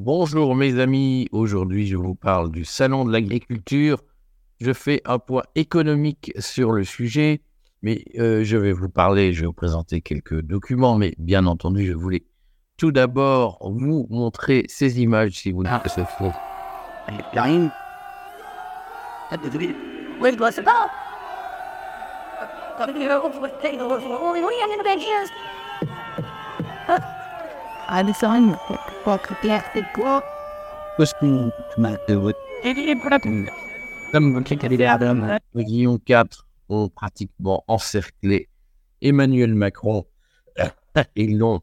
Bonjour mes amis, aujourd'hui je vous parle du Salon de l'agriculture. Je fais un point économique sur le sujet, mais euh, je vais vous parler, je vais vous présenter quelques documents, mais bien entendu je voulais tout d'abord vous montrer ces images si vous n'avez pas Guillaume IV ont pratiquement encerclé Emmanuel Macron. Et l'ont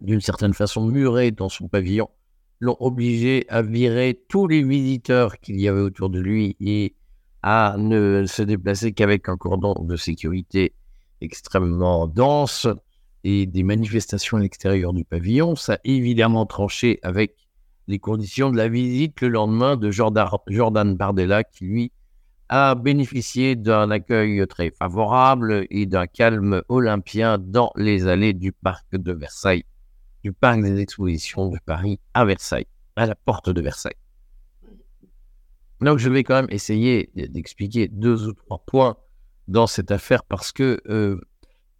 d'une certaine façon muré dans son pavillon, l'ont obligé à virer tous les visiteurs qu'il y avait autour de lui et à ne se déplacer qu'avec un cordon de sécurité extrêmement dense et des manifestations à l'extérieur du pavillon. Ça a évidemment tranché avec les conditions de la visite le lendemain de Jordan, Bardella qui, lui, a bénéficié d'un accueil très favorable et d'un calme olympien dans les allées du parc de Versailles, du parc des expositions de Paris à Versailles, à la porte de Versailles. Donc je vais quand même essayer d'expliquer deux ou trois points dans cette affaire parce que euh,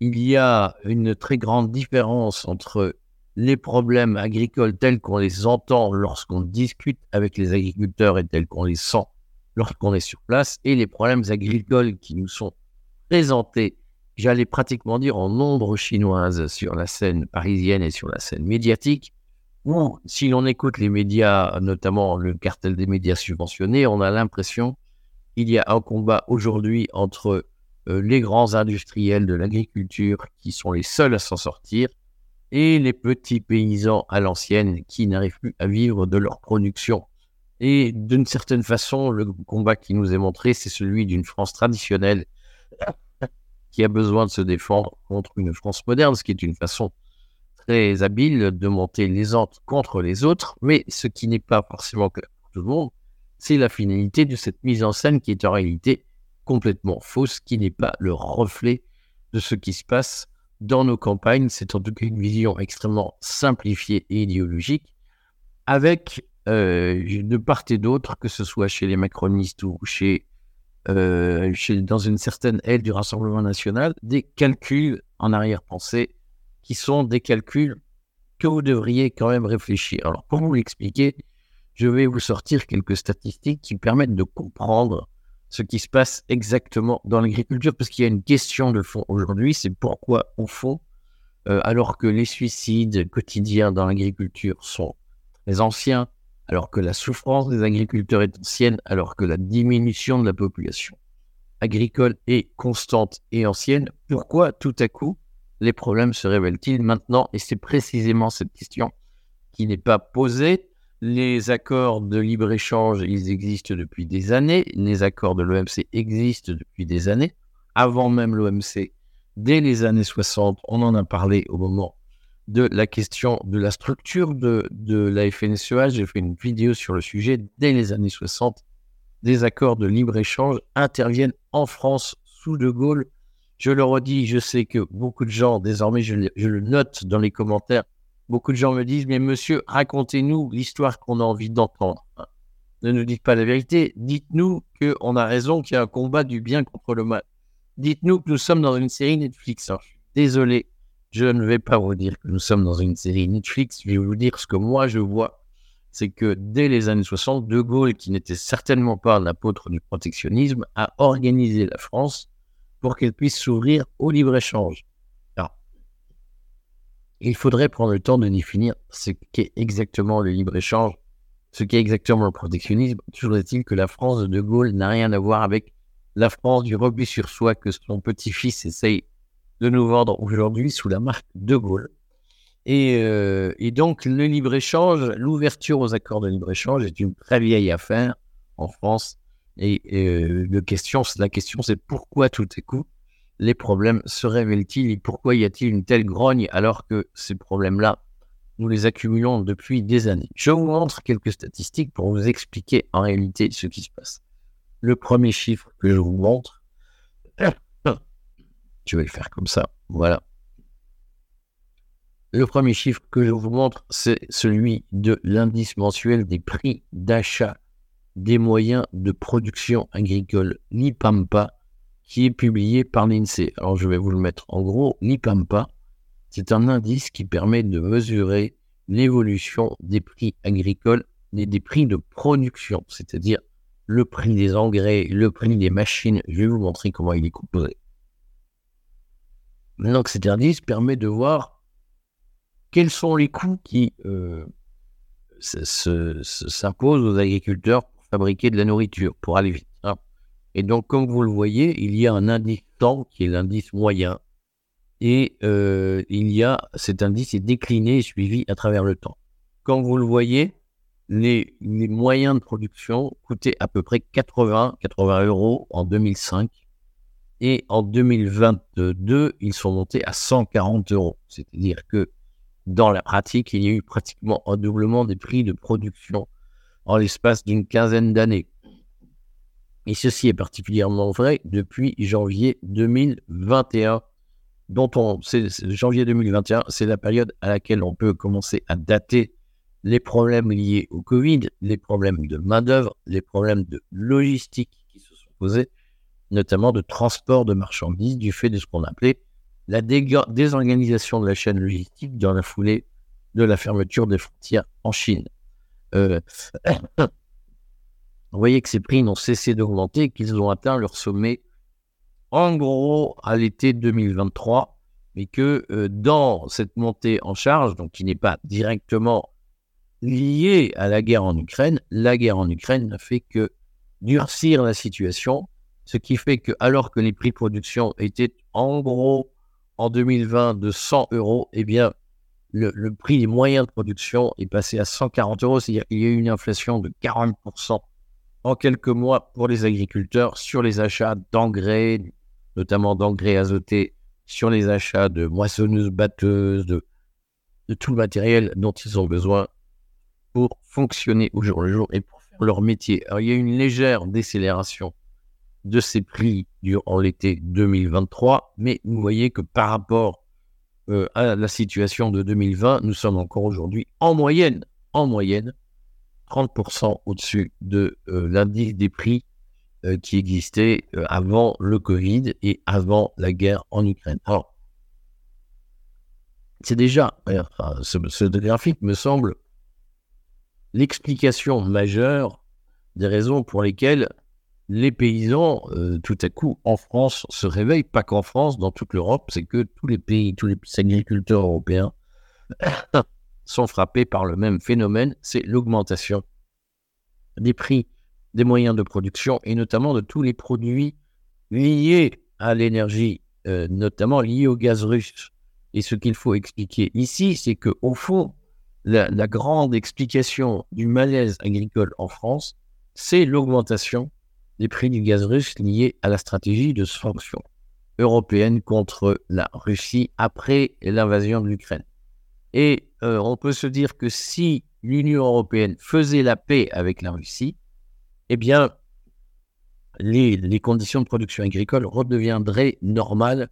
il y a une très grande différence entre les problèmes agricoles tels qu'on les entend lorsqu'on discute avec les agriculteurs et tels qu'on les sent lorsqu'on est sur place et les problèmes agricoles qui nous sont présentés, j'allais pratiquement dire en nombre chinoise sur la scène parisienne et sur la scène médiatique, ou si l'on écoute les médias, notamment le cartel des médias subventionnés, on a l'impression qu'il y a un combat aujourd'hui entre les grands industriels de l'agriculture qui sont les seuls à s'en sortir et les petits paysans à l'ancienne qui n'arrivent plus à vivre de leur production. Et d'une certaine façon, le combat qui nous est montré, c'est celui d'une France traditionnelle qui a besoin de se défendre contre une France moderne, ce qui est une façon très habile de monter les uns contre les autres, mais ce qui n'est pas forcément clair pour tout le monde, c'est la finalité de cette mise en scène qui est en réalité complètement fausse, qui n'est pas le reflet de ce qui se passe dans nos campagnes. C'est en tout cas une vision extrêmement simplifiée et idéologique, avec euh, de part et d'autre, que ce soit chez les macronistes ou chez, euh, chez, dans une certaine aile du Rassemblement national, des calculs en arrière-pensée qui sont des calculs que vous devriez quand même réfléchir. Alors, pour vous l'expliquer, je vais vous sortir quelques statistiques qui permettent de comprendre ce qui se passe exactement dans l'agriculture, parce qu'il y a une question de fond aujourd'hui, c'est pourquoi, au fond, euh, alors que les suicides quotidiens dans l'agriculture sont très anciens, alors que la souffrance des agriculteurs est ancienne, alors que la diminution de la population agricole est constante et ancienne, pourquoi tout à coup les problèmes se révèlent-ils maintenant? Et c'est précisément cette question qui n'est pas posée les accords de libre-échange, ils existent depuis des années. Les accords de l'OMC existent depuis des années. Avant même l'OMC, dès les années 60, on en a parlé au moment de la question de la structure de, de la FNSEA. J'ai fait une vidéo sur le sujet. Dès les années 60, des accords de libre-échange interviennent en France sous De Gaulle. Je le redis, je sais que beaucoup de gens, désormais, je le note dans les commentaires, Beaucoup de gens me disent, mais monsieur, racontez-nous l'histoire qu'on a envie d'entendre. Ne nous dites pas la vérité, dites-nous qu'on a raison, qu'il y a un combat du bien contre le mal. Dites-nous que nous sommes dans une série Netflix. désolé, je ne vais pas vous dire que nous sommes dans une série Netflix, je vais vous dire ce que moi je vois. C'est que dès les années 60, De Gaulle, qui n'était certainement pas l'apôtre du protectionnisme, a organisé la France pour qu'elle puisse s'ouvrir au libre-échange il faudrait prendre le temps de définir ce qu'est exactement le libre-échange, ce qu'est exactement le protectionnisme. Toujours est-il que la France de De Gaulle n'a rien à voir avec la France du repli sur soi que son petit-fils essaye de nous vendre aujourd'hui sous la marque De Gaulle. Et, euh, donc, le libre-échange, l'ouverture aux accords de libre-échange est une très vieille affaire en France. Et, euh, la question, c'est pourquoi tout est coup les problèmes se révèlent-ils et pourquoi y a-t-il une telle grogne alors que ces problèmes-là, nous les accumulons depuis des années? Je vous montre quelques statistiques pour vous expliquer en réalité ce qui se passe. Le premier chiffre que je vous montre, je vais le faire comme ça, voilà. Le premier chiffre que je vous montre, c'est celui de l'indice mensuel des prix d'achat des moyens de production agricole, l'IPAMPA, qui est publié par l'INSEE. Alors je vais vous le mettre en gros, l'IPAMPA, c'est un indice qui permet de mesurer l'évolution des prix agricoles et des prix de production, c'est-à-dire le prix des engrais, le prix des machines. Je vais vous montrer comment il est composé. Donc cet indice permet de voir quels sont les coûts qui euh, s'imposent aux agriculteurs pour fabriquer de la nourriture, pour aller vite. Et donc, comme vous le voyez, il y a un indice temps qui est l'indice moyen. Et euh, il y a cet indice est décliné et suivi à travers le temps. Comme vous le voyez, les, les moyens de production coûtaient à peu près 80, 80 euros en 2005 et en 2022, ils sont montés à 140 euros. C'est-à-dire que dans la pratique, il y a eu pratiquement un doublement des prix de production en l'espace d'une quinzaine d'années. Et ceci est particulièrement vrai depuis janvier 2021, dont on, c'est, janvier 2021, c'est la période à laquelle on peut commencer à dater les problèmes liés au Covid, les problèmes de main-d'œuvre, les problèmes de logistique qui se sont posés notamment de transport de marchandises, du fait de ce qu'on appelait la désorganisation de la chaîne logistique dans la foulée de la fermeture des frontières en Chine. Euh, vous voyez que ces prix n'ont cessé d'augmenter, qu'ils ont atteint leur sommet en gros à l'été 2023, mais que euh, dans cette montée en charge, donc qui n'est pas directement liée à la guerre en Ukraine, la guerre en Ukraine n'a fait que durcir la situation ce qui fait que, alors que les prix de production étaient en gros en 2020 de 100 euros, eh bien, le, prix des moyens de production est passé à 140 euros. C'est-à-dire qu'il y a eu une inflation de 40% en quelques mois pour les agriculteurs sur les achats d'engrais, notamment d'engrais azotés, sur les achats de moissonneuses, batteuses, de, tout le matériel dont ils ont besoin pour fonctionner au jour le jour et pour faire leur métier. Alors, il y a une légère décélération de ces prix durant l'été 2023, mais vous voyez que par rapport euh, à la situation de 2020, nous sommes encore aujourd'hui en moyenne, en moyenne, 30% au-dessus de euh, l'indice des prix euh, qui existait avant le Covid et avant la guerre en Ukraine. Alors, c'est déjà, ce, graphique me semble l'explication majeure des raisons pour lesquelles les paysans, euh, tout à coup, en France, se réveillent, pas qu'en France, dans toute l'Europe, c'est que tous les pays, tous les agriculteurs européens sont frappés par le même phénomène, c'est l'augmentation des prix des moyens de production et notamment de tous les produits liés à l'énergie, euh, notamment liés au gaz russe. Et ce qu'il faut expliquer ici, c'est que au fond, la grande explication du malaise agricole en France, c'est l'augmentation des prix du gaz russe liés à la stratégie de sanctions européennes contre la Russie après l'invasion de l'Ukraine. Et euh, on peut se dire que si l'Union européenne faisait la paix avec la Russie, eh bien, les, conditions de production agricole redeviendraient normales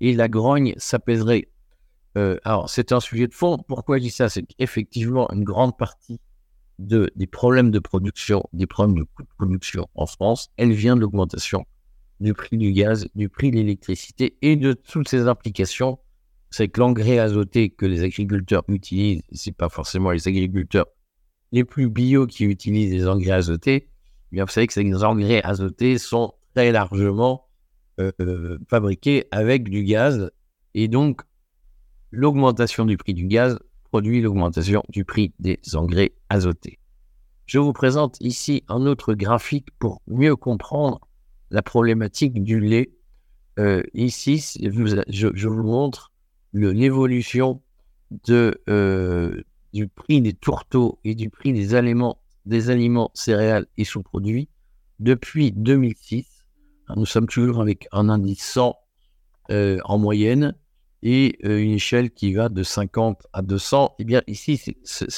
et la grogne s'apaiserait. Euh, alors, c'est un sujet de fond. Pourquoi je dis ça? C'est qu'effectivement, une grande partie de, des problèmes de production, des problèmes de coût de production en France, elle vient de l'augmentation du prix du gaz, du prix de l'électricité et de toutes ces implications. C'est que l'engrais azoté que les agriculteurs utilisent, c'est pas forcément les agriculteurs les plus bio qui utilisent les engrais azotés, mais vous savez que ces engrais azotés sont très largement euh, euh, fabriqués avec du gaz et donc l'augmentation du prix du gaz produit l'augmentation du prix des engrais azotés. Je vous présente ici un autre graphique pour mieux comprendre la problématique du lait. Euh, ici, je, vous montre l'évolution euh, du prix des tourteaux et du prix des aliments, des aliments céréales et sous-produits depuis 2006. Nous sommes toujours avec un indice 100 euh, en moyenne et euh, une échelle qui va de 50 à 200. Eh bien, ici,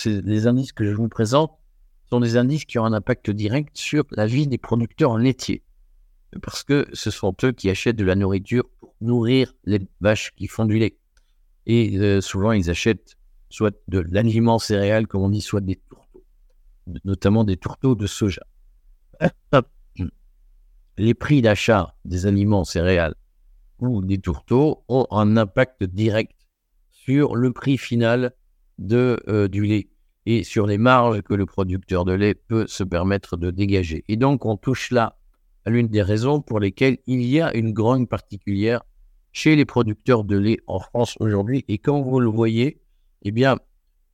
les indices que je vous présente sont des indices qui ont un impact direct sur la vie des producteurs laitiers. Parce que ce sont eux qui achètent de la nourriture pour nourrir les vaches qui font du lait. Et euh, souvent, ils achètent soit de l'aliment céréal, comme on dit, soit des tourteaux, notamment des tourteaux de soja. Les prix d'achat des aliments céréales ou des tourteaux ont un impact direct sur le prix final de, euh, du lait et sur les marges que le producteur de lait peut se permettre de dégager. Et donc, on touche là à l'une des raisons pour lesquelles il y a une grogne particulière chez les producteurs de lait en France aujourd'hui. Et comme vous le voyez, eh bien,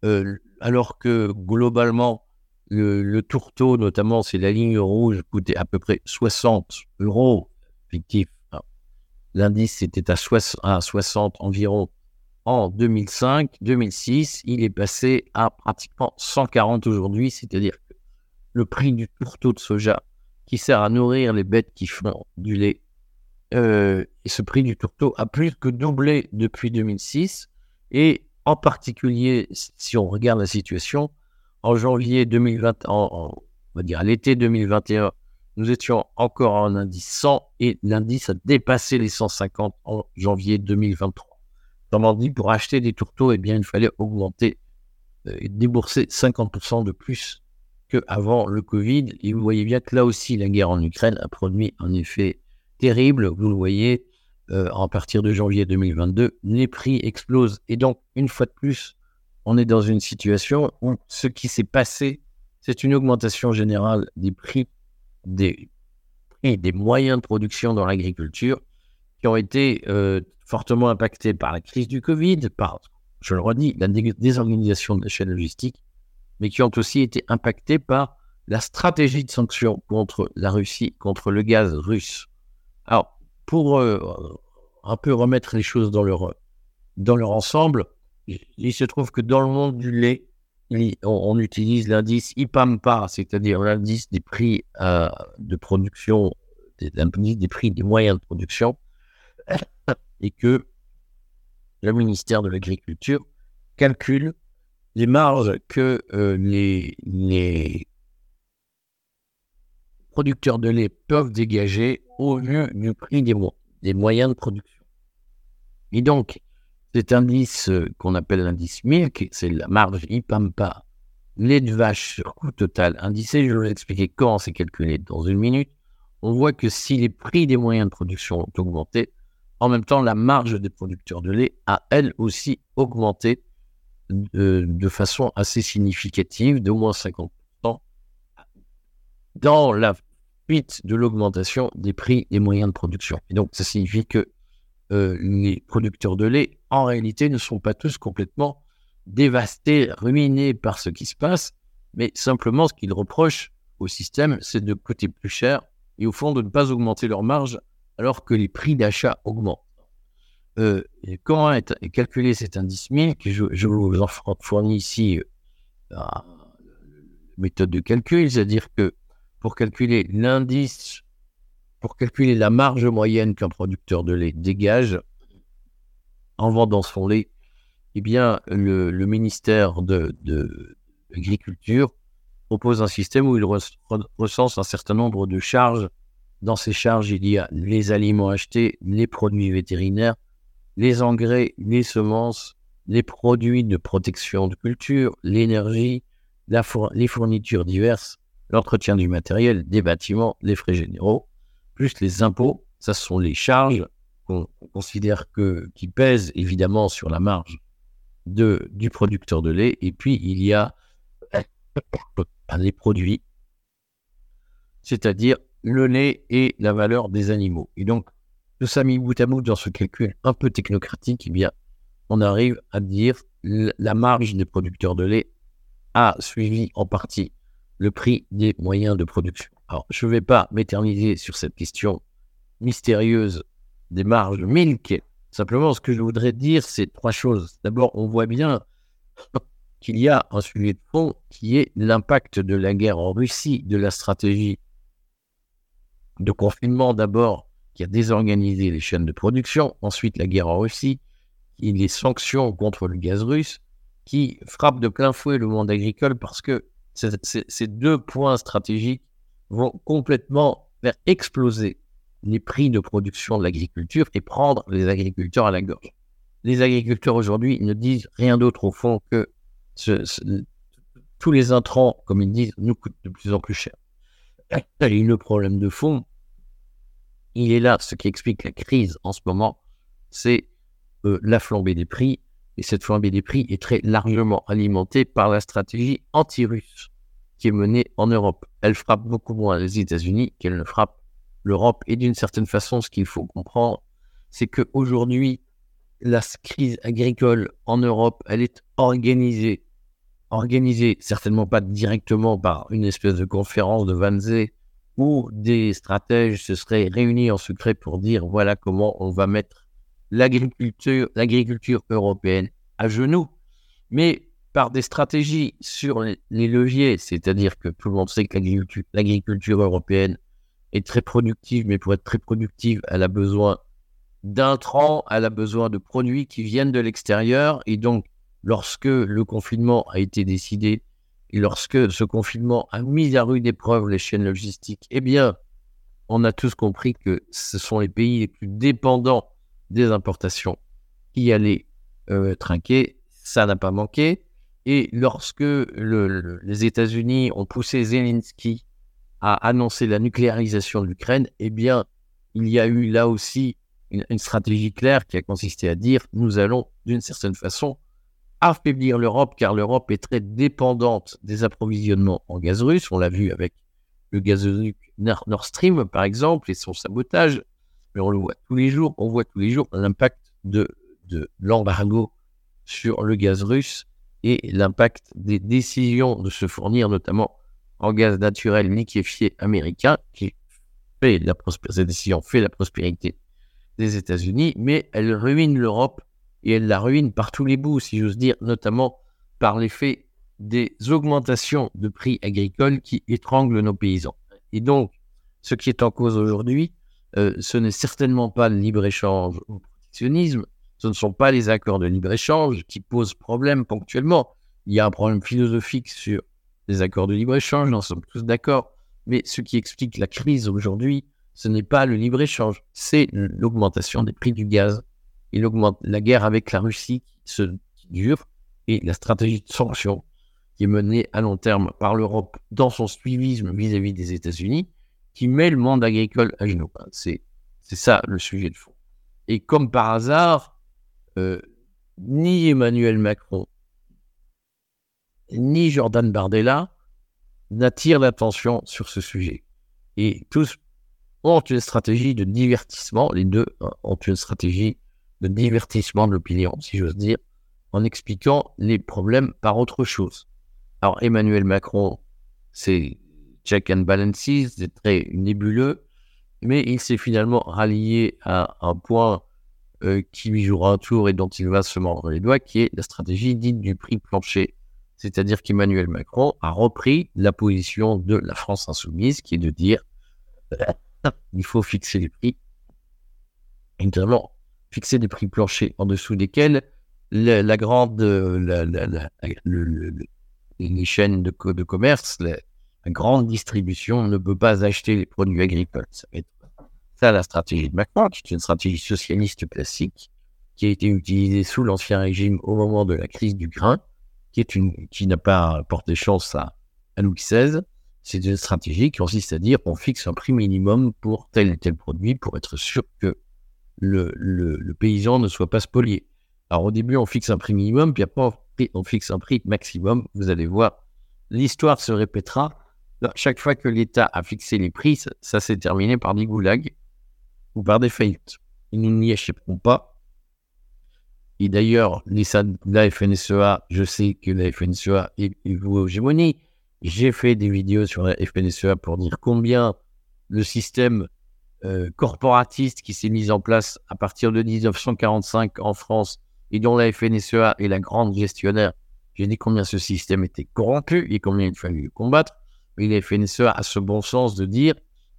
euh, alors que globalement, le, tourteau, notamment, c'est la ligne rouge, coûtait à peu près 60 euros fictif. L'indice était à 60 environ en 2005, 2006, il est passé à pratiquement 140 aujourd'hui, c'est-à-dire que le prix du tourteau de soja qui sert à nourrir les bêtes qui font du lait, euh, ce prix du tourteau a plus que doublé depuis 2006. Et en particulier, si on regarde la situation, en janvier 2020, on va dire à l'été 2021, nous étions encore en indice 100 et l'indice a dépassé les 150 en janvier 2023. Autrement dit, pour acheter des tourteaux, eh bien, il fallait augmenter euh, et débourser 50% de plus qu'avant le Covid. Et vous voyez bien que là aussi, la guerre en Ukraine a produit un effet terrible. Vous le voyez, euh, à partir de janvier 2022, les prix explosent. Et donc, une fois de plus, on est dans une situation où ce qui s'est passé, c'est une augmentation générale des prix des, et des moyens de production dans l'agriculture qui ont été euh, fortement impactés par la crise du Covid, par, je le redis, la désorganisation de la chaîne logistique, mais qui ont aussi été impactés par la stratégie de sanctions contre la Russie, contre le gaz russe. Alors, pour euh, un peu remettre les choses dans leur, ensemble, il se trouve que dans le monde du lait, on, utilise l'indice IPAMPA, c'est-à-dire l'indice des prix euh, de production, des prix des moyens de production, et que le ministère de l'Agriculture calcule les marges que euh, les, producteurs de lait peuvent dégager au vu du prix des, moyens de production. Et donc, cet indice euh, qu'on appelle l'indice MILC, c'est la marge IPAMPA, lait de vache sur coût total indicé. Je vais vous expliquer comment c'est calculé dans une minute. On voit que si les prix des moyens de production ont augmenté, en même temps, la marge des producteurs de lait a elle aussi augmenté de, façon assez significative, d'au moins 50%, dans la suite de l'augmentation des prix des moyens de production. Et donc, ça signifie que euh, les producteurs de lait, en réalité, ne sont pas tous complètement dévastés, ruinés par ce qui se passe, mais simplement ce qu'ils reprochent au système, c'est de coûter plus cher et au fond de ne pas augmenter leur marge alors que les prix d'achat augmentent. Euh, comment est calculé cet indice MILC je, je, vous en fournis ici euh, la méthode de calcul, c'est-à-dire que pour calculer l'indice, pour calculer la marge moyenne qu'un producteur de lait dégage en vendant son lait, eh bien, le, ministère de, l'Agriculture propose un système où il recense un certain nombre de charges. Dans ces charges, il y a les aliments achetés, les produits vétérinaires, les engrais, les semences, les produits de protection de culture, l'énergie, les fournitures diverses, l'entretien du matériel, des bâtiments, les frais généraux, plus les impôts. Ça sont les charges qu'on considère que, qui pèsent évidemment sur la marge de, du producteur de lait. Et puis, il y a les produits, c'est-à-dire le lait et la valeur des animaux. Et donc, tout ça mis bout à bout dans ce calcul un peu technocratique, eh bien, on arrive à dire la marge des producteurs de lait a suivi en partie le prix des moyens de production. Alors, je ne vais pas m'éterniser sur cette question mystérieuse des marges milk. Simplement, ce que je voudrais dire, c'est trois choses. D'abord, on voit bien qu'il y a un sujet de fond qui est l'impact de la guerre en Russie, de la stratégie de confinement d'abord qui a désorganisé les chaînes de production, ensuite la guerre en Russie, et les sanctions contre le gaz russe, qui frappent de plein fouet le monde agricole parce que ces deux points stratégiques vont complètement faire exploser les prix de production de l'agriculture et prendre les agriculteurs à la gorge. les agriculteurs aujourd'hui ne disent rien d'autre au fond que tous les intrants, comme ils disent, nous coûtent de plus en plus cher. Et le problème de fond, il est là. Ce qui explique la crise en ce moment, c'est euh, la flambée des prix. Et cette flambée des prix est très largement alimentée par la stratégie anti-russe qui est menée en Europe. Elle frappe beaucoup moins les États-Unis qu'elle ne frappe l'Europe. Et d'une certaine façon, ce qu'il faut comprendre, c'est qu'aujourd'hui, la crise agricole en Europe, elle est organisée. Organisée certainement pas directement par une espèce de conférence de Wannsee où des stratèges se seraient réunis en secret pour dire voilà comment on va mettre l'agriculture, l'agriculture européenne à genoux, mais par des stratégies sur les, leviers, c'est-à-dire que tout le monde sait que l'agriculture européenne est très productive, mais pour être très productive, elle a besoin d'intrants, elle a besoin de produits qui viennent de l'extérieur. Et donc, lorsque le confinement a été décidé et lorsque ce confinement a mis à rude épreuve les chaînes logistiques, eh bien, on a tous compris que ce sont les pays les plus dépendants des importations qui allaient euh, trinquer. Ça n'a pas manqué. Et lorsque les États-Unis ont poussé Zelensky à annoncer la nucléarisation de l'Ukraine, eh bien, il y a eu là aussi une, stratégie claire qui a consisté à dire nous allons d'une certaine façon affaiblir l'Europe car l'Europe est très dépendante des approvisionnements en gaz russe. On l'a vu avec le gazoduc Nord Stream par exemple et son sabotage, mais on le voit tous les jours. On voit tous les jours l'impact de, l'embargo sur le gaz russe et l'impact des décisions de se fournir notamment en gaz naturel liquéfié américain qui fait la prospérité, fait la prospérité des États-Unis, mais elle ruine l'Europe et elle la ruine par tous les bouts, si j'ose dire, notamment par l'effet des augmentations de prix agricoles qui étranglent nos paysans. Et donc, ce qui est en cause aujourd'hui, euh, ce n'est certainement pas le libre-échange ou le protectionnisme, ce ne sont pas les accords de libre-échange qui posent problème ponctuellement. Il y a un problème philosophique sur les accords de libre-échange, nous sommes tous d'accord, mais ce qui explique la crise aujourd'hui, ce n'est pas le libre-échange, c'est l'augmentation des prix du gaz. Augmente la guerre avec la Russie qui, se, dure et la stratégie de sanctions qui est menée à long terme par l'Europe dans son suivisme vis-à-vis des États-Unis, qui met le monde agricole à genoux. C'est, ça le sujet de fond. Et comme par hasard, euh, ni Emmanuel Macron, ni Jordan Bardella n'attirent l'attention sur ce sujet. Et tous ont une stratégie de divertissement, les deux hein, ont une stratégie de divertissement de l'opinion, si j'ose dire, en expliquant les problèmes par autre chose. Alors Emmanuel Macron, c'est check and balances, c'est très nébuleux, mais il s'est finalement rallié à un point euh, qui lui jouera un tour et dont il va se mordre les doigts, qui est la stratégie dite du prix plancher. C'est-à-dire qu'Emmanuel Macron a repris la position de la France insoumise, qui est de dire il faut fixer les prix, notamment fixer des prix planchers en dessous desquels la, grande, les chaînes de, commerce, grande distribution ne peut pas acheter les produits agricoles. Ça va être ça la stratégie de Macron, qui est une stratégie socialiste classique, qui a été utilisée sous l'Ancien Régime au moment de la crise du grain, qui, est une, qui n'a pas porté chance à, à Louis XVI, c'est une stratégie qui consiste à dire qu'on fixe un prix minimum pour tel et tel produit pour être sûr que le, le, paysan ne soit pas spolié. Alors au début, on fixe un prix minimum, puis après, on fixe un prix maximum. Vous allez voir, l'histoire se répétera. Chaque fois que l'État a fixé les prix, ça, s'est terminé par des goulags ou par des faillites. Nous n'y échapperons pas. Et d'ailleurs, la FNSEA, je sais que la FNSEA est, vouée. J'ai fait des vidéos sur la FNSEA pour dire combien le système euh, corporatiste qui s'est mis en place à partir de 1945 en France et dont la FNSEA est la grande gestionnaire, j'ai dit combien ce système était corrompu et combien il fallait le combattre. La FNSEA a ce bon sens de dire,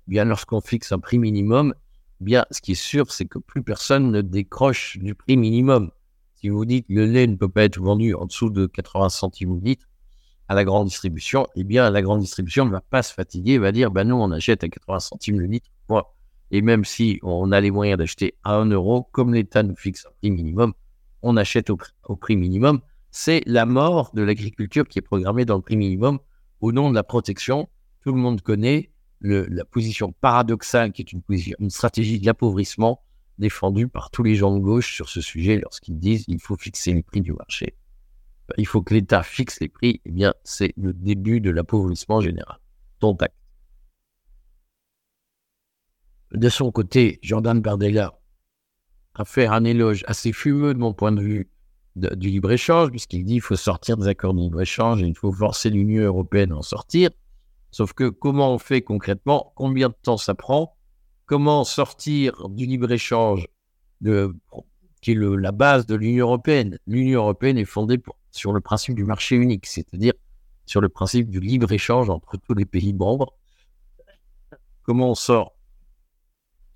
bien lorsqu'on fixe un prix minimum, bien ce qui est sûr, c'est que plus personne ne décroche du prix minimum. Si vous dites le lait ne peut pas être vendu en dessous de 80 centimes litre, à la grande distribution, eh bien, la grande distribution ne va pas se fatiguer, va dire, ben nous, on achète à 80 centimes le litre. Et même si on a les moyens d'acheter à 1 euro, comme l'État nous fixe un prix minimum, on achète au, prix minimum. C'est la mort de l'agriculture qui est programmée dans le prix minimum au nom de la protection. Tout le monde connaît la position paradoxale qui est une, stratégie de l'appauvrissement défendue par tous les gens de gauche sur ce sujet lorsqu'ils disent il faut fixer les prix du marché. Il faut que l'État fixe les prix. Eh bien, c'est le début de l'appauvrissement général. Ton De son côté, Jordan Bardella a fait un éloge assez fumeux de mon point de vue du libre-échange, puisqu'il dit qu'il faut sortir des accords de libre-échange et il faut forcer l'Union européenne à en sortir. Sauf que comment on fait concrètement? Combien de temps ça prend? Comment sortir du libre-échange qui est la base de l'Union européenne? L'Union européenne est fondée sur le principe du marché unique, c'est-à-dire sur le principe du libre-échange entre tous les pays membres. Comment on sort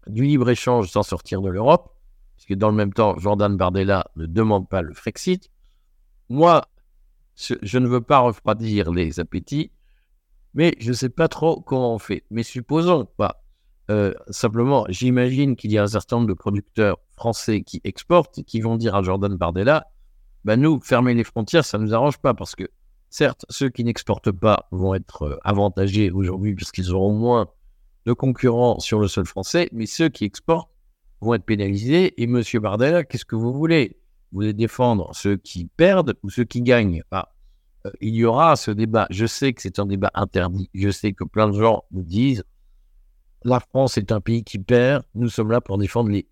du libre-échange sans sortir de l'Europe? Parce que dans le même temps, Jordan Bardella ne demande pas le Frexit. Moi, je ne veux pas refroidir les appétits, mais je ne sais pas trop comment on fait. Mais supposons pas. Euh, simplement, j'imagine qu'il y a un certain nombre de producteurs français qui exportent et qui vont dire à Jordan Bardella bah nous, fermer les frontières, ça ne nous arrange pas parce que, certes, ceux qui n'exportent pas vont être euh, avantagés aujourd'hui puisqu'ils auront moins de concurrents sur le sol français, mais ceux qui exportent vont être pénalisés. Et monsieur Bardella, qu'est-ce que vous voulez? Vous voulez défendre ceux qui perdent ou ceux qui gagnent? Ah, euh, il y aura ce débat. Je sais que c'est un débat interdit. Je sais que plein de gens nous disent la France est un pays qui perd. Nous sommes là pour défendre les,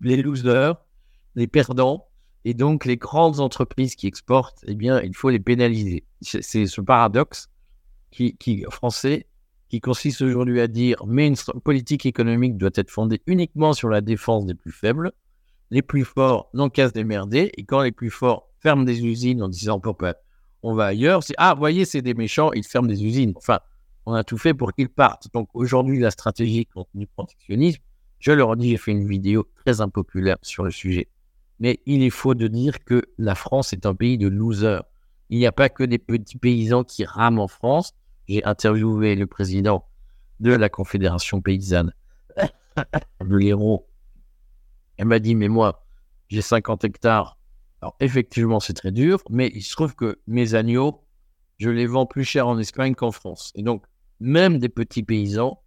les losers, les perdants. Et donc, les grandes entreprises qui exportent, eh bien, il faut les pénaliser. C'est ce paradoxe qui, qui, français qui consiste aujourd'hui à dire mais une politique économique doit être fondée uniquement sur la défense des plus faibles. Les plus forts n'ont qu'à se démerder. Et quand les plus forts ferment des usines en disant pourquoi on va ailleurs. C'est ah, voyez, c'est des méchants, ils ferment des usines. Enfin, on a tout fait pour qu'ils partent. Donc aujourd'hui, la stratégie contre le protectionnisme, je leur dis, j'ai fait une vidéo très impopulaire sur le sujet. Mais il est faux de dire que la France est un pays de losers. Il n'y a pas que des petits paysans qui rament en France. J'ai interviewé le président de la Confédération paysanne, le héros. Elle m'a dit, mais moi, j'ai 50 hectares alors, effectivement, c'est très dur, mais il se trouve que mes agneaux, je les vends plus cher en Espagne qu'en France. Et donc, même des petits paysans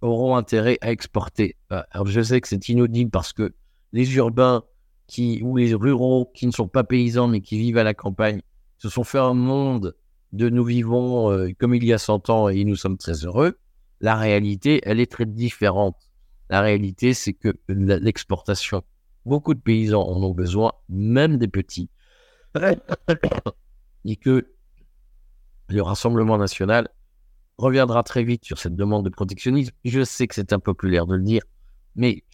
auront intérêt à exporter. Bah, alors, je sais que c'est inaudible parce que les urbains qui, ou les ruraux qui ne sont pas paysans mais qui vivent à la campagne se sont fait un monde de nous vivons euh, comme il y a 100 ans et nous sommes très heureux. La réalité, elle est très différente. La réalité, c'est que l'exportation Beaucoup de paysans en ont besoin, même des petits. Et que le Rassemblement national reviendra très vite sur cette demande de protectionnisme. Je sais que c'est impopulaire de le dire, mais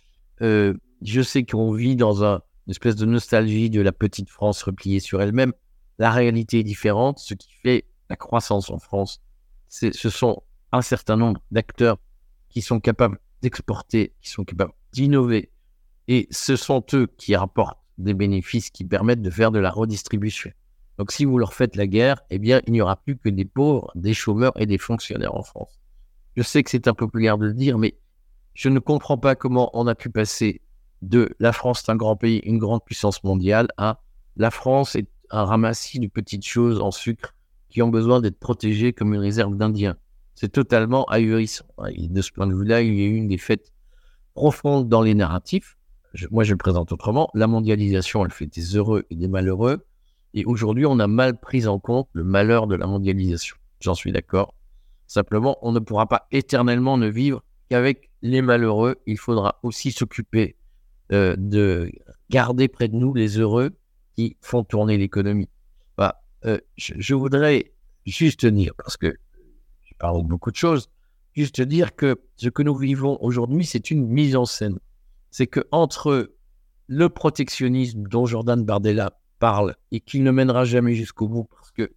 euh, je sais qu'on vit dans un, une espèce de nostalgie de la petite France repliée sur elle-même. La réalité est différente. Ce qui fait la croissance en France, ce sont un certain nombre d'acteurs qui sont capables d'exporter, qui sont capables d'innover, et ce sont eux qui rapportent des bénéfices qui permettent de faire de la redistribution. Donc si vous leur faites la guerre, eh bien, il n'y aura plus que des pauvres, des chômeurs et des fonctionnaires en France. Je sais que c'est impopulaire de le dire, mais je ne comprends pas comment on a pu passer de la France est un grand pays, une grande puissance mondiale, à la France est un ramassis de petites choses en sucre qui ont besoin d'être protégées comme une réserve d'Indiens. C'est totalement ahurissant. de ce point de vue-là, il y a eu une défaite profonde dans les narratifs moi je le présente autrement, la mondialisation, elle fait des heureux et des malheureux. Et aujourd'hui, on a mal pris en compte le malheur de la mondialisation. J'en suis d'accord. Simplement, on ne pourra pas éternellement ne vivre qu'avec les malheureux. Il faudra aussi s'occuper euh, de garder près de nous les heureux qui font tourner l'économie. Bah, euh, je, voudrais juste dire, parce que je parle de beaucoup de choses, juste dire que ce que nous vivons aujourd'hui, c'est une mise en scène c'est que entre le protectionnisme dont Jordan Bardella parle et qu'il ne mènera jamais jusqu'au bout parce que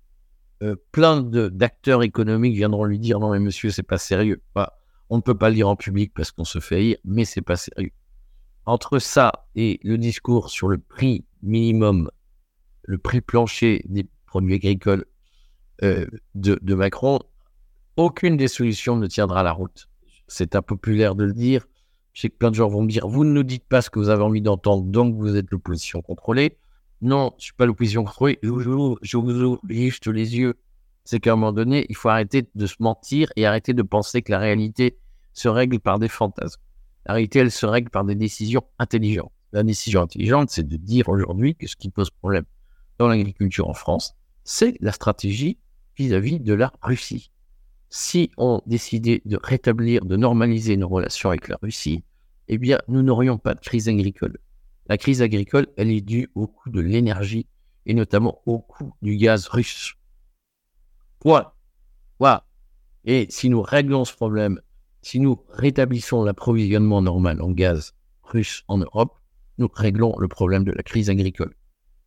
euh, plein d'acteurs économiques viendront lui dire non mais monsieur c'est pas sérieux. on ne peut pas le dire en public parce qu'on se fait haïr, mais c'est pas sérieux. Entre ça et le discours sur le prix minimum, le prix plancher des produits agricoles euh, de, Macron, aucune des solutions ne tiendra la route. C'est impopulaire de le dire, je sais que plein de gens vont me dire, vous ne nous dites pas ce que vous avez envie d'entendre, donc vous êtes l'opposition contrôlée. Non, je suis pas l'opposition contre Je vous, ouvre les yeux. C'est qu'à un moment donné, il faut arrêter de se mentir et arrêter de penser que la réalité se règle par des fantasmes. La réalité, elle se règle par des décisions intelligentes. La décision intelligente, c'est de dire aujourd'hui que ce qui pose problème dans l'agriculture en France, c'est la stratégie vis-à-vis de la Russie. Si on décidait de rétablir, de normaliser nos relations avec la Russie, eh bien, nous n'aurions pas de crise agricole. La crise agricole, elle est due au coût de l'énergie et notamment au coût du gaz russe. Point. Voilà. Et si nous réglons ce problème, si nous rétablissons l'approvisionnement normal en gaz russe en Europe, nous réglons le problème de la crise agricole.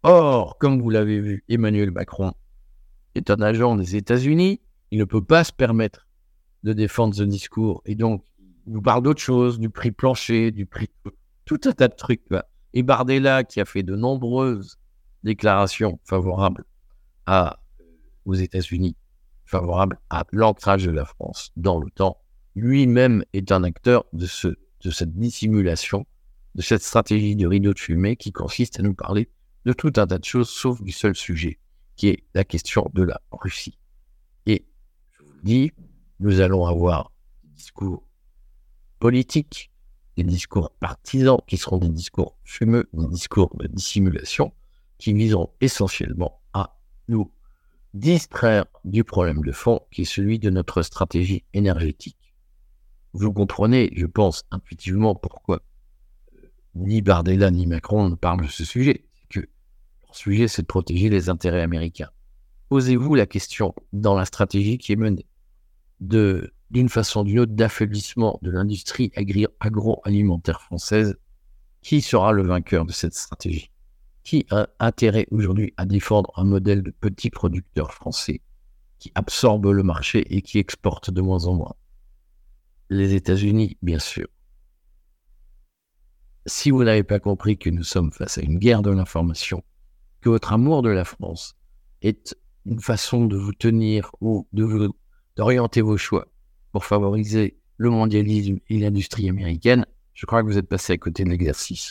Or, comme vous l'avez vu, Emmanuel Macron est un agent des États-Unis, il ne peut pas se permettre de défendre ce discours et donc il nous parle d'autre chose, du prix plancher, du prix tout un tas de trucs. Et Bardella, qui a fait de nombreuses déclarations favorables à, aux États-Unis, favorables à l'ancrage de la France dans l'OTAN, lui-même est un acteur de cette dissimulation, de cette stratégie de rideau de fumée qui consiste à nous parler de tout un tas de choses sauf du seul sujet, qui est la question de la Russie. Et je vous le dis, nous allons avoir des discours politiques, des discours partisans qui seront des discours fumeux, des discours de dissimulation qui viseront essentiellement à nous distraire du problème de fond qui est celui de notre stratégie énergétique. Vous comprenez, je pense, intuitivement pourquoi ni Bardella ni Macron ne parlent de ce sujet. Que leur sujet, c'est de protéger les intérêts américains. Posez-vous la question dans la stratégie qui est menée d'une façon ou d'une autre d'affaiblissement de l'industrie agroalimentaire française, qui sera le vainqueur de cette stratégie? Qui a intérêt aujourd'hui à défendre un modèle de petit producteur français qui absorbe le marché et qui exporte de moins en moins? Les États-Unis, bien sûr. Si vous n'avez pas compris que nous sommes face à une guerre de l'information, que votre amour de la France est une façon de vous tenir ou de d'orienter vos choix pour favoriser le mondialisme et l'industrie américaine, je crois que vous êtes passé à côté de l'exercice.